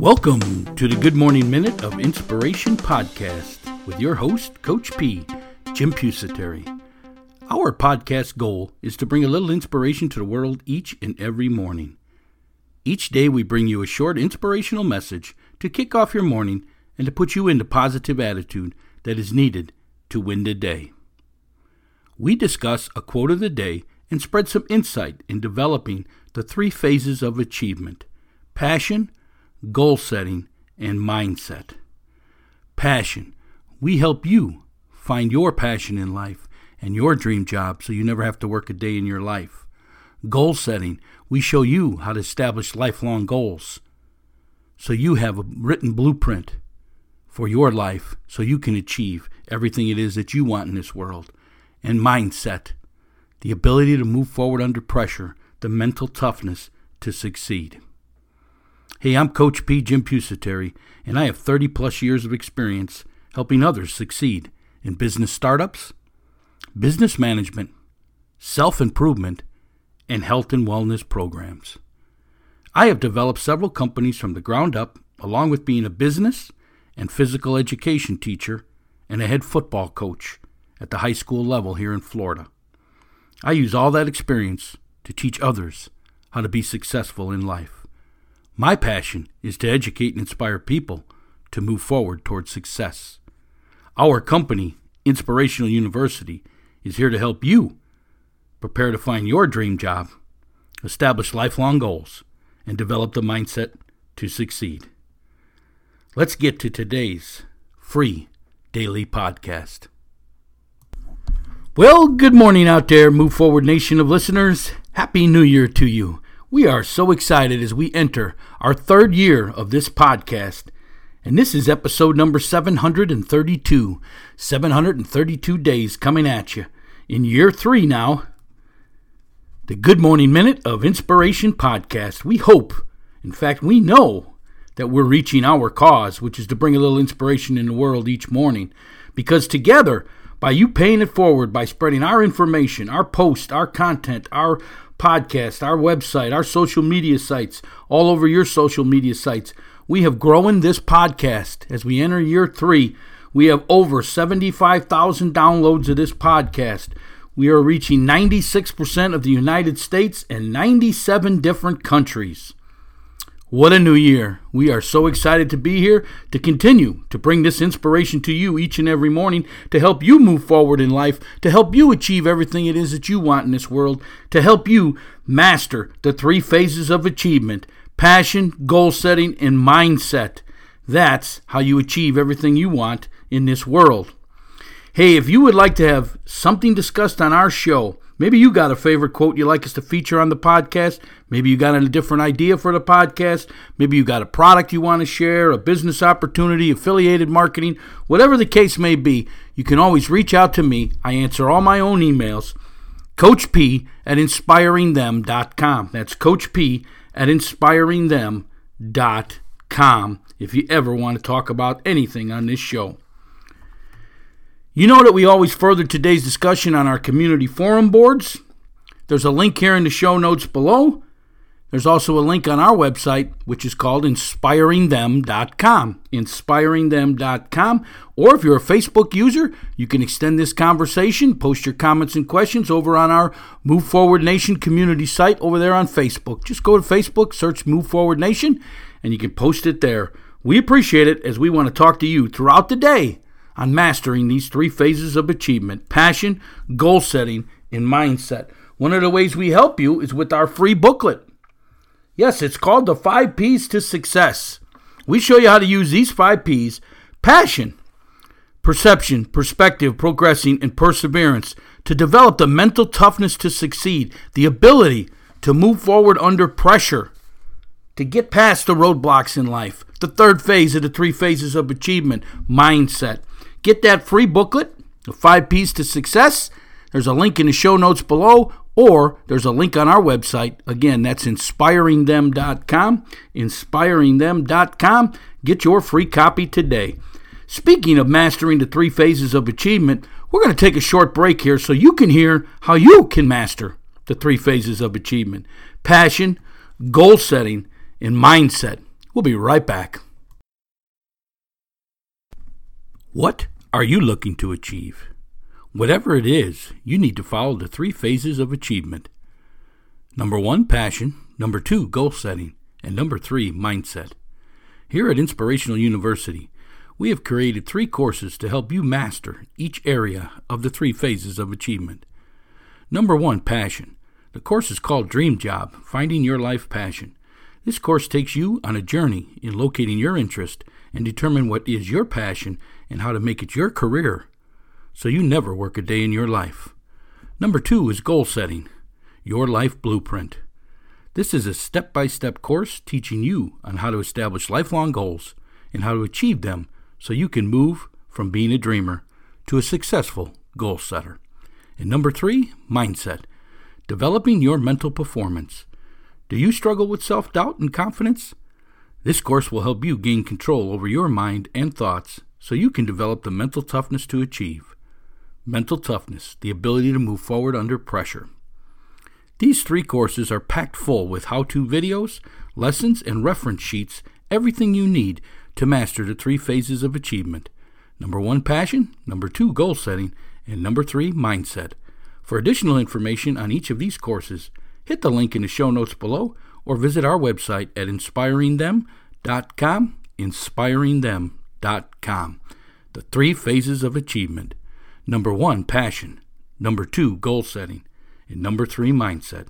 Welcome to the Good Morning Minute of Inspiration podcast with your host, Coach P, Jim Pusateri. Our podcast goal is to bring a little inspiration to the world each and every morning. Each day, we bring you a short inspirational message to kick off your morning and to put you in the positive attitude that is needed to win the day. We discuss a quote of the day and spread some insight in developing the three phases of achievement passion, goal setting, and mindset. Passion. We help you find your passion in life and your dream job so you never have to work a day in your life. Goal setting. We show you how to establish lifelong goals so you have a written blueprint for your life so you can achieve everything it is that you want in this world. And mindset. The ability to move forward under pressure, the mental toughness to succeed. Hey, I'm Coach P. Jim Pusateri, and I have 30 plus years of experience helping others succeed in business startups, business management, self improvement, and health and wellness programs. I have developed several companies from the ground up, along with being a business and physical education teacher and a head football coach at the high school level here in Florida. I use all that experience to teach others how to be successful in life. My passion is to educate and inspire people to move forward towards success. Our company, Inspirational University, is here to help you prepare to find your dream job, establish lifelong goals, and develop the mindset to succeed. Let's get to today's free daily podcast. Well, good morning out there, Move Forward Nation of listeners. Happy New Year to you. We are so excited as we enter our third year of this podcast. And this is episode number 732. 732 days coming at you. In year three now, the Good Morning Minute of Inspiration podcast. We hope, in fact, we know that we're reaching our cause, which is to bring a little inspiration in the world each morning. Because together, by you paying it forward, by spreading our information, our post, our content, our podcast, our website, our social media sites, all over your social media sites. We have grown this podcast as we enter year three. We have over 75,000 downloads of this podcast. We are reaching 96% of the United States and 97 different countries. What a new year. We are so excited to be here to continue to bring this inspiration to you each and every morning to help you move forward in life, to help you achieve everything it is that you want in this world, to help you master the three phases of achievement passion, goal setting, and mindset. That's how you achieve everything you want in this world. Hey, if you would like to have something discussed on our show, Maybe you got a favorite quote you like us to feature on the podcast. Maybe you got a different idea for the podcast. Maybe you got a product you want to share, a business opportunity, affiliated marketing, whatever the case may be. You can always reach out to me. I answer all my own emails. Coach P at inspiringthem.com. That's Coach P at inspiringthem.com if you ever want to talk about anything on this show. You know that we always further today's discussion on our community forum boards. There's a link here in the show notes below. There's also a link on our website, which is called inspiringthem.com. Inspiringthem.com. Or if you're a Facebook user, you can extend this conversation, post your comments and questions over on our Move Forward Nation community site over there on Facebook. Just go to Facebook, search Move Forward Nation, and you can post it there. We appreciate it as we want to talk to you throughout the day on mastering these three phases of achievement passion, goal setting, and mindset. One of the ways we help you is with our free booklet. Yes, it's called the Five P's to Success. We show you how to use these five P's passion, perception, perspective, progressing, and perseverance to develop the mental toughness to succeed, the ability to move forward under pressure, to get past the roadblocks in life, the third phase of the three phases of achievement, mindset. Get that free booklet, The Five P's to Success. There's a link in the show notes below, or there's a link on our website. Again, that's inspiringthem.com. Inspiringthem.com. Get your free copy today. Speaking of mastering the three phases of achievement, we're going to take a short break here so you can hear how you can master the three phases of achievement passion, goal setting, and mindset. We'll be right back. What are you looking to achieve? Whatever it is, you need to follow the three phases of achievement. Number one, passion. Number two, goal setting. And number three, mindset. Here at Inspirational University, we have created three courses to help you master each area of the three phases of achievement. Number one, passion. The course is called Dream Job Finding Your Life Passion. This course takes you on a journey in locating your interest and determine what is your passion and how to make it your career so you never work a day in your life. Number two is goal setting, your life blueprint. This is a step by step course teaching you on how to establish lifelong goals and how to achieve them so you can move from being a dreamer to a successful goal setter. And number three, mindset, developing your mental performance. Do you struggle with self doubt and confidence? This course will help you gain control over your mind and thoughts so you can develop the mental toughness to achieve. Mental toughness, the ability to move forward under pressure. These three courses are packed full with how to videos, lessons, and reference sheets, everything you need to master the three phases of achievement. Number one, passion. Number two, goal setting. And number three, mindset. For additional information on each of these courses, hit the link in the show notes below or visit our website at inspiringthem.com. Inspiringthem.com. The three phases of achievement. Number one, passion. Number two, goal setting. And number three, mindset.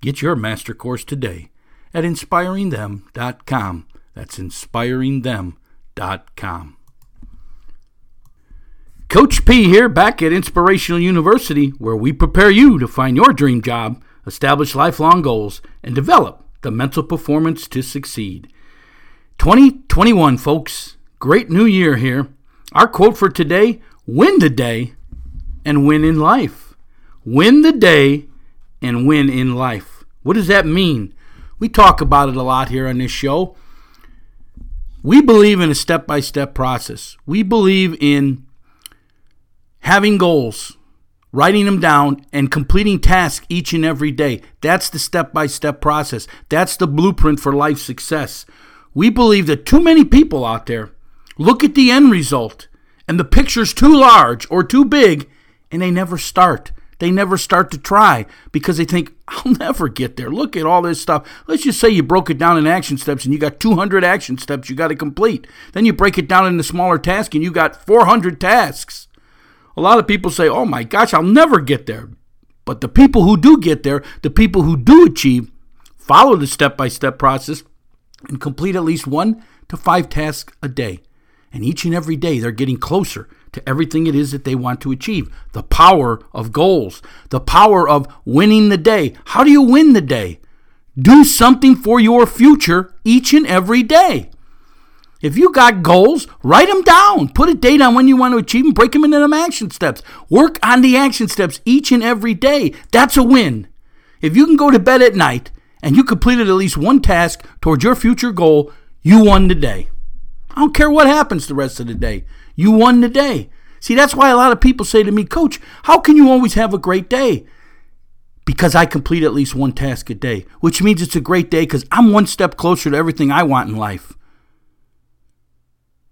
Get your master course today at inspiringthem.com. That's inspiringthem.com. Coach P here, back at Inspirational University, where we prepare you to find your dream job, establish lifelong goals, and develop the mental performance to succeed. 2021, folks, great new year here. Our quote for today win the day and win in life. Win the day and win in life. What does that mean? We talk about it a lot here on this show. We believe in a step by step process. We believe in having goals, writing them down, and completing tasks each and every day. That's the step by step process. That's the blueprint for life success. We believe that too many people out there look at the end result and the picture's too large or too big and they never start. They never start to try because they think, I'll never get there. Look at all this stuff. Let's just say you broke it down in action steps and you got 200 action steps you got to complete. Then you break it down into smaller tasks and you got 400 tasks. A lot of people say, oh my gosh, I'll never get there. But the people who do get there, the people who do achieve, follow the step by step process and complete at least one to five tasks a day. And each and every day, they're getting closer to everything it is that they want to achieve. The power of goals, the power of winning the day. How do you win the day? Do something for your future each and every day. If you got goals, write them down. Put a date on when you want to achieve them. Break them into them action steps. Work on the action steps each and every day. That's a win. If you can go to bed at night and you completed at least one task towards your future goal, you won the day. I don't care what happens the rest of the day. You won the day. See, that's why a lot of people say to me, Coach, how can you always have a great day? Because I complete at least one task a day, which means it's a great day because I'm one step closer to everything I want in life.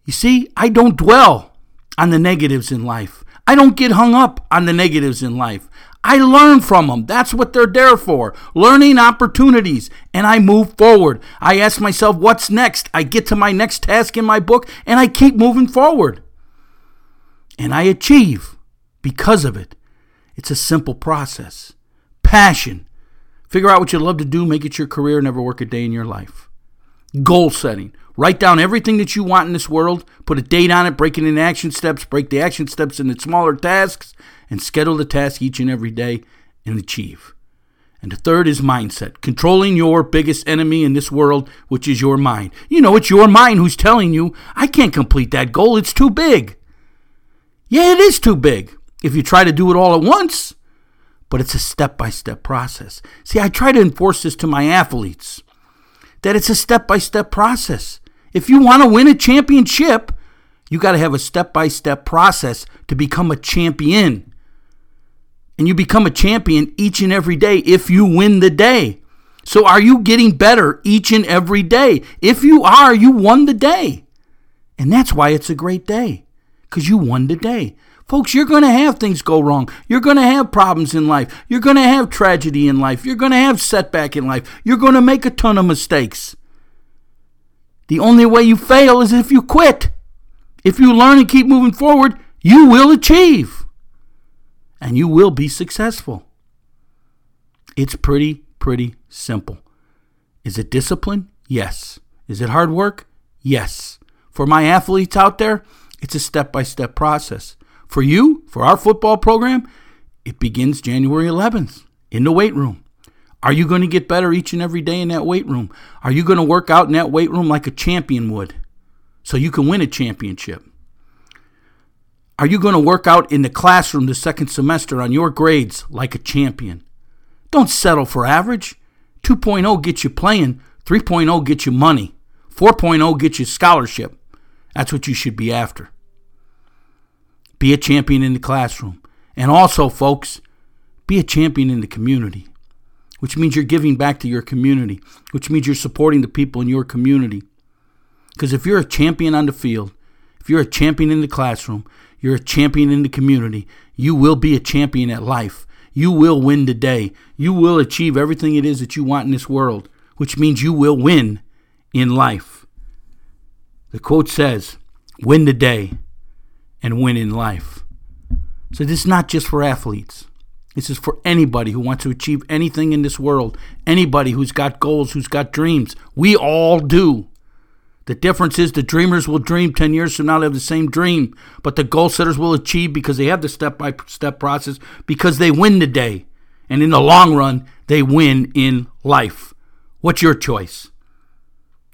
You see, I don't dwell on the negatives in life. I don't get hung up on the negatives in life. I learn from them. That's what they're there for. Learning opportunities. And I move forward. I ask myself, what's next? I get to my next task in my book and I keep moving forward. And I achieve because of it. It's a simple process. Passion. Figure out what you love to do, make it your career, never work a day in your life. Goal setting. Write down everything that you want in this world, put a date on it, break it into action steps, break the action steps into smaller tasks, and schedule the task each and every day and achieve. And the third is mindset, controlling your biggest enemy in this world, which is your mind. You know, it's your mind who's telling you, I can't complete that goal, it's too big. Yeah, it is too big if you try to do it all at once, but it's a step by step process. See, I try to enforce this to my athletes that it's a step by step process. If you want to win a championship, you got to have a step by step process to become a champion. And you become a champion each and every day if you win the day. So, are you getting better each and every day? If you are, you won the day. And that's why it's a great day, because you won the day. Folks, you're going to have things go wrong. You're going to have problems in life. You're going to have tragedy in life. You're going to have setback in life. You're going to make a ton of mistakes. The only way you fail is if you quit. If you learn and keep moving forward, you will achieve. And you will be successful. It's pretty, pretty simple. Is it discipline? Yes. Is it hard work? Yes. For my athletes out there, it's a step by step process. For you, for our football program, it begins January 11th in the weight room. Are you going to get better each and every day in that weight room? Are you going to work out in that weight room like a champion would so you can win a championship? Are you going to work out in the classroom the second semester on your grades like a champion? Don't settle for average. 2.0 gets you playing, 3.0 gets you money, 4.0 gets you scholarship. That's what you should be after. Be a champion in the classroom. And also, folks, be a champion in the community, which means you're giving back to your community, which means you're supporting the people in your community. Because if you're a champion on the field, if you're a champion in the classroom, you're a champion in the community, you will be a champion at life. You will win the day. You will achieve everything it is that you want in this world, which means you will win in life. The quote says, Win the day and win in life. So this is not just for athletes. This is for anybody who wants to achieve anything in this world, anybody who's got goals, who's got dreams. We all do. The difference is the dreamers will dream 10 years from now, they have the same dream, but the goal setters will achieve because they have the step by step process, because they win today. And in the long run, they win in life. What's your choice?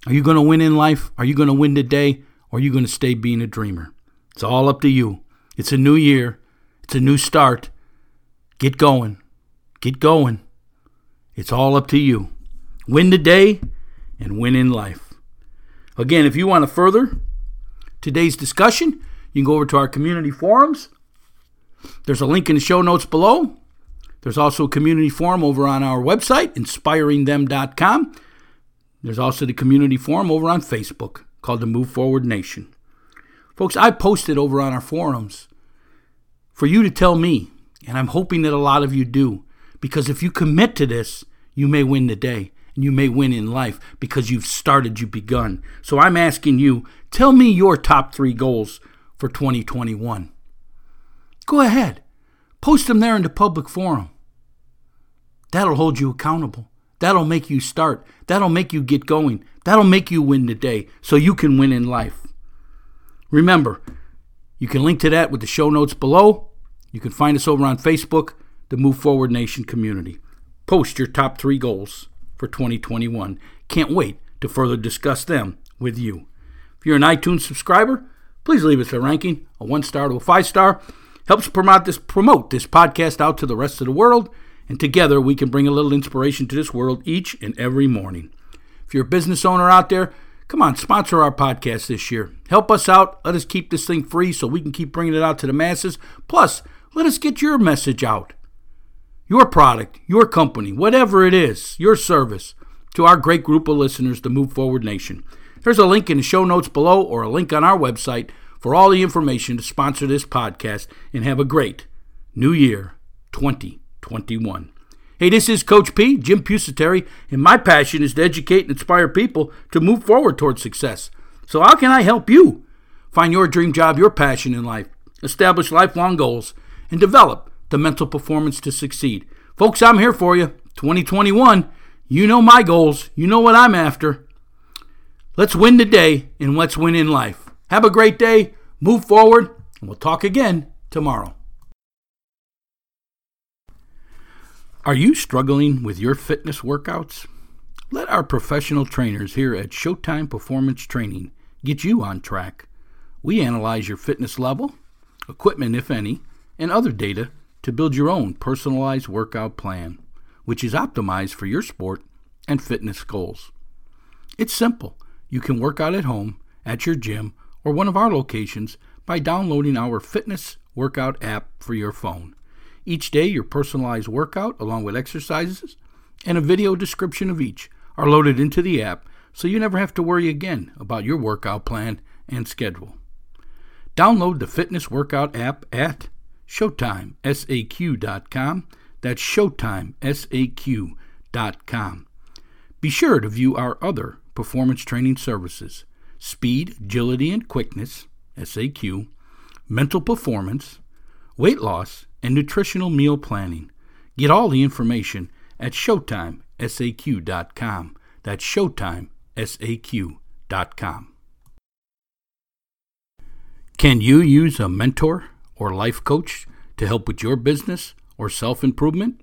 Are you going to win in life? Are you going to win today? Or are you going to stay being a dreamer? It's all up to you. It's a new year, it's a new start. Get going. Get going. It's all up to you. Win the day and win in life. Again, if you want to further today's discussion, you can go over to our community forums. There's a link in the show notes below. There's also a community forum over on our website, inspiringthem.com. There's also the community forum over on Facebook called the Move Forward Nation. Folks, I posted over on our forums for you to tell me, and I'm hoping that a lot of you do, because if you commit to this, you may win the day and you may win in life because you've started, you've begun. So I'm asking you, tell me your top three goals for 2021. Go ahead, post them there in the public forum. That'll hold you accountable. That'll make you start. That'll make you get going. That'll make you win the day so you can win in life. Remember, you can link to that with the show notes below. You can find us over on Facebook, the Move Forward Nation community. Post your top three goals for 2021. Can't wait to further discuss them with you. If you're an iTunes subscriber, please leave us a ranking, a one star to a five star. Helps promote this promote this podcast out to the rest of the world, and together we can bring a little inspiration to this world each and every morning. If you're a business owner out there, Come on, sponsor our podcast this year. Help us out. Let us keep this thing free so we can keep bringing it out to the masses. Plus, let us get your message out. Your product, your company, whatever it is, your service, to our great group of listeners, the Move Forward Nation. There's a link in the show notes below or a link on our website for all the information to sponsor this podcast and have a great New Year 2021. Hey, this is Coach P, Jim Pusateri, and my passion is to educate and inspire people to move forward towards success. So, how can I help you find your dream job, your passion in life, establish lifelong goals, and develop the mental performance to succeed? Folks, I'm here for you. 2021, you know my goals, you know what I'm after. Let's win today and let's win in life. Have a great day, move forward, and we'll talk again tomorrow. Are you struggling with your fitness workouts? Let our professional trainers here at Showtime Performance Training get you on track. We analyze your fitness level, equipment, if any, and other data to build your own personalized workout plan, which is optimized for your sport and fitness goals. It's simple. You can work out at home, at your gym, or one of our locations by downloading our fitness workout app for your phone. Each day, your personalized workout, along with exercises and a video description of each are loaded into the app so you never have to worry again about your workout plan and schedule. Download the fitness workout app at ShowtimeSAQ.com. That's ShowtimeSAQ.com. Be sure to view our other performance training services speed, agility, and quickness, SAQ, mental performance, weight loss, and nutritional meal planning. Get all the information at ShowtimeSAQ.com. That's ShowtimeSAQ.com. Can you use a mentor or life coach to help with your business or self improvement?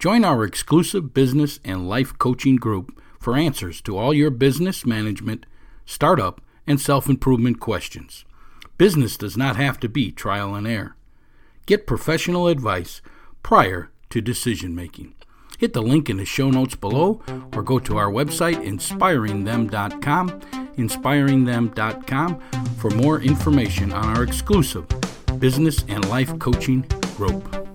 Join our exclusive business and life coaching group for answers to all your business management, startup, and self improvement questions. Business does not have to be trial and error. Get professional advice prior to decision making. Hit the link in the show notes below or go to our website, inspiringthem.com, inspiringthem.com, for more information on our exclusive business and life coaching group.